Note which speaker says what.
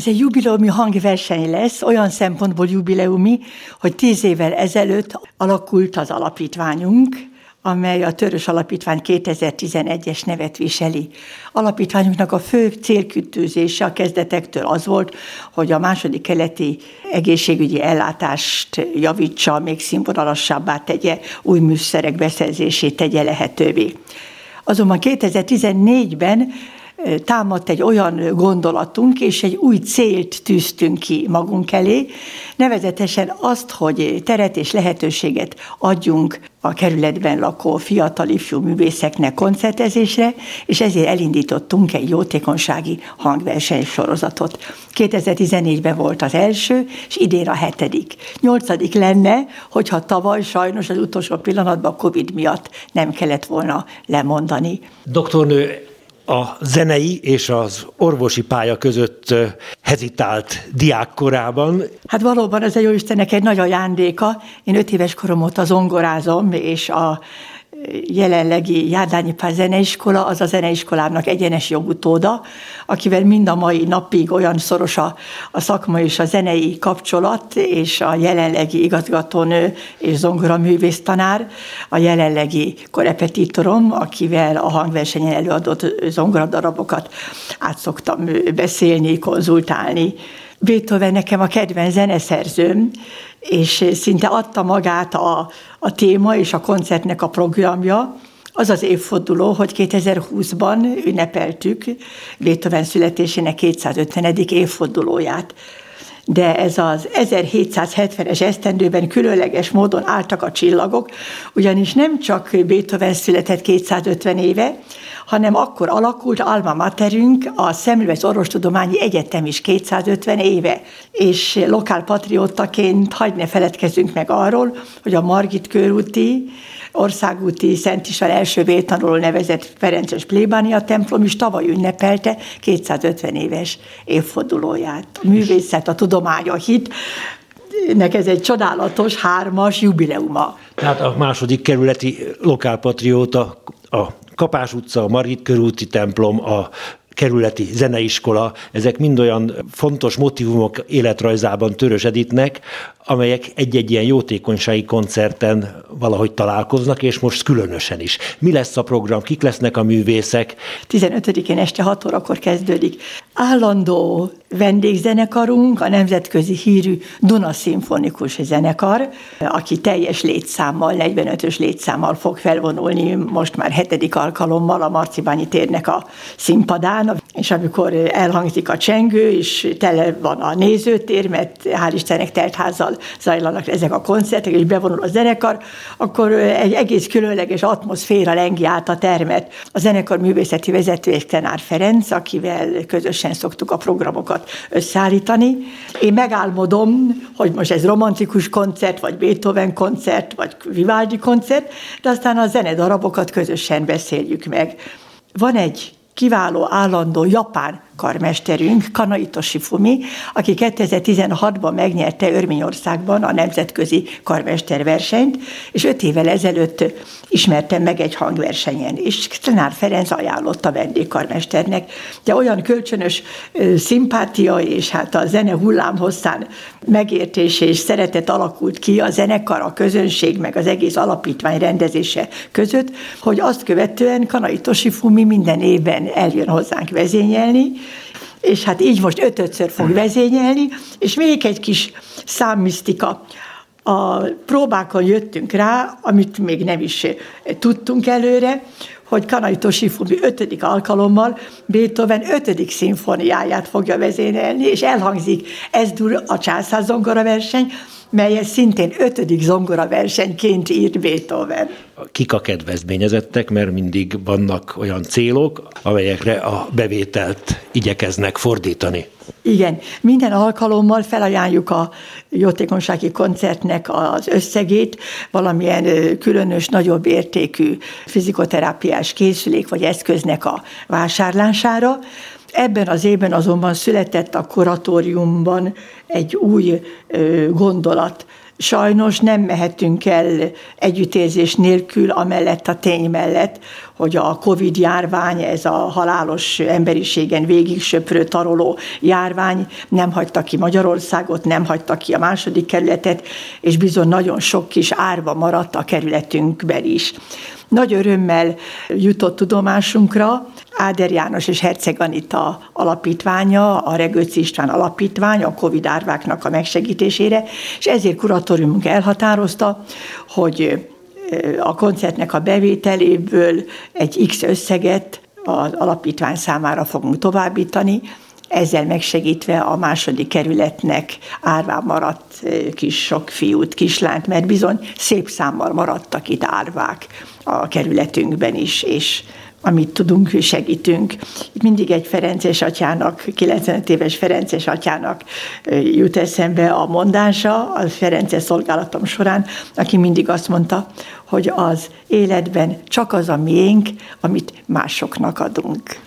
Speaker 1: Ez egy jubileumi hangverseny lesz, olyan szempontból jubileumi, hogy tíz évvel ezelőtt alakult az alapítványunk, amely a Törös Alapítvány 2011-es nevet viseli. Alapítványunknak a fő célkütőzése a kezdetektől az volt, hogy a második keleti egészségügyi ellátást javítsa, még színvonalassabbá tegye, új műszerek beszerzését tegye lehetővé. Azonban 2014-ben támadt egy olyan gondolatunk, és egy új célt tűztünk ki magunk elé, nevezetesen azt, hogy teret és lehetőséget adjunk a kerületben lakó fiatal ifjú művészeknek koncertezésre, és ezért elindítottunk egy jótékonysági hangverseny sorozatot. 2014-ben volt az első, és idén a hetedik. Nyolcadik lenne, hogyha tavaly sajnos az utolsó pillanatban Covid miatt nem kellett volna lemondani.
Speaker 2: Doktornő, a zenei és az orvosi pálya között hezitált diákkorában.
Speaker 1: Hát valóban ez a Jóistennek egy nagy ajándéka. Én öt éves korom óta zongorázom, és a jelenlegi Járdányi Pár Zeneiskola, az a zeneiskolának egyenes jogutóda, akivel mind a mai napig olyan szoros a, a szakma és a zenei kapcsolat, és a jelenlegi igazgatónő és zongoraművész tanár, a jelenlegi korepetitorom, akivel a hangversenyen előadott zongoradarabokat át szoktam beszélni, konzultálni. Beethoven nekem a kedvenc zeneszerzőm, és szinte adta magát a, a téma és a koncertnek a programja, az az évforduló, hogy 2020-ban ünnepeltük Beethoven születésének 250. évfordulóját. De ez az 1770-es esztendőben különleges módon álltak a csillagok, ugyanis nem csak Beethoven született 250 éve, hanem akkor alakult alma materünk, a Szemülvesz Orvostudományi Egyetem is 250 éve, és lokál patriótaként hagyd ne feledkezzünk meg arról, hogy a Margit körúti országúti Szent István első vértanuló nevezett Ferences plébánia templom is tavaly ünnepelte 250 éves évfordulóját. A művészet, a tudomány, a hit, nek ez egy csodálatos hármas jubileuma.
Speaker 2: Tehát a második kerületi lokálpatrióta a Kapás utca, a Margit körúti templom, a kerületi zeneiskola, ezek mind olyan fontos motivumok életrajzában Törös Editnek, amelyek egy-egy ilyen jótékonysági koncerten valahogy találkoznak, és most különösen is. Mi lesz a program, kik lesznek a művészek?
Speaker 1: 15-én este 6 órakor kezdődik. Állandó vendégzenekarunk, a nemzetközi hírű Duna Szimfonikus Zenekar, aki teljes létszámmal, 45-ös létszámmal fog felvonulni most már hetedik alkalommal a Marcibányi térnek a színpadán, és amikor elhangzik a csengő, és tele van a nézőtér, mert hál' Istennek teltházzal zajlanak ezek a koncertek, és bevonul a zenekar, akkor egy egész különleges atmoszféra lengi át a termet. A zenekar művészeti vezető és Tenár Ferenc, akivel közösen szoktuk a programokat összeállítani. Én megálmodom, hogy most ez romantikus koncert, vagy Beethoven koncert, vagy Vivaldi koncert, de aztán a zenedarabokat közösen beszéljük meg. Van egy kiváló állandó japán karmesterünk, Kanaito Shifumi, aki 2016-ban megnyerte Örményországban a nemzetközi karmesterversenyt, és öt évvel ezelőtt ismertem meg egy hangversenyen, és Tanár Ferenc ajánlotta vendégkarmesternek, de olyan kölcsönös szimpátia és hát a zene hullám hosszán megértés és szeretet alakult ki a zenekar, a közönség, meg az egész alapítvány rendezése között, hogy azt követően Kanai Toshifumi minden évben eljön hozzánk vezényelni, és hát így most ötötször fog vezényelni, és még egy kis számmisztika. A próbákon jöttünk rá, amit még nem is tudtunk előre, hogy Kanai Toshifumi ötödik alkalommal Beethoven ötödik szimfóniáját fogja vezényelni, és elhangzik ez dur a császár verseny, melyet szintén ötödik zongora versenyként írt Beethoven.
Speaker 2: Kik a kedvezményezettek, mert mindig vannak olyan célok, amelyekre a bevételt igyekeznek fordítani.
Speaker 1: Igen, minden alkalommal felajánljuk a jótékonysági koncertnek az összegét, valamilyen különös, nagyobb értékű fizikoterápiás készülék vagy eszköznek a vásárlására. Ebben az évben azonban született a kuratóriumban egy új gondolat, sajnos nem mehetünk el együttérzés nélkül, amellett a tény mellett, hogy a Covid járvány, ez a halálos emberiségen végig söprő taroló járvány nem hagyta ki Magyarországot, nem hagyta ki a második kerületet, és bizony nagyon sok kis árva maradt a kerületünkben is. Nagy örömmel jutott tudomásunkra Áder János és Herceg Anita alapítványa, a Regőci István alapítvány a Covid árváknak a megsegítésére, és ezért kuratóriumunk elhatározta, hogy a koncertnek a bevételéből egy X összeget az alapítvány számára fogunk továbbítani, ezzel megsegítve a második kerületnek árván maradt kis sok fiút, kislányt, mert bizony szép számmal maradtak itt árvák a kerületünkben is, és amit tudunk, segítünk. Mindig egy Ferences atyának, 95 éves Ferences atyának jut eszembe a mondása a Ferences szolgálatom során, aki mindig azt mondta, hogy az életben csak az a miénk, amit másoknak adunk.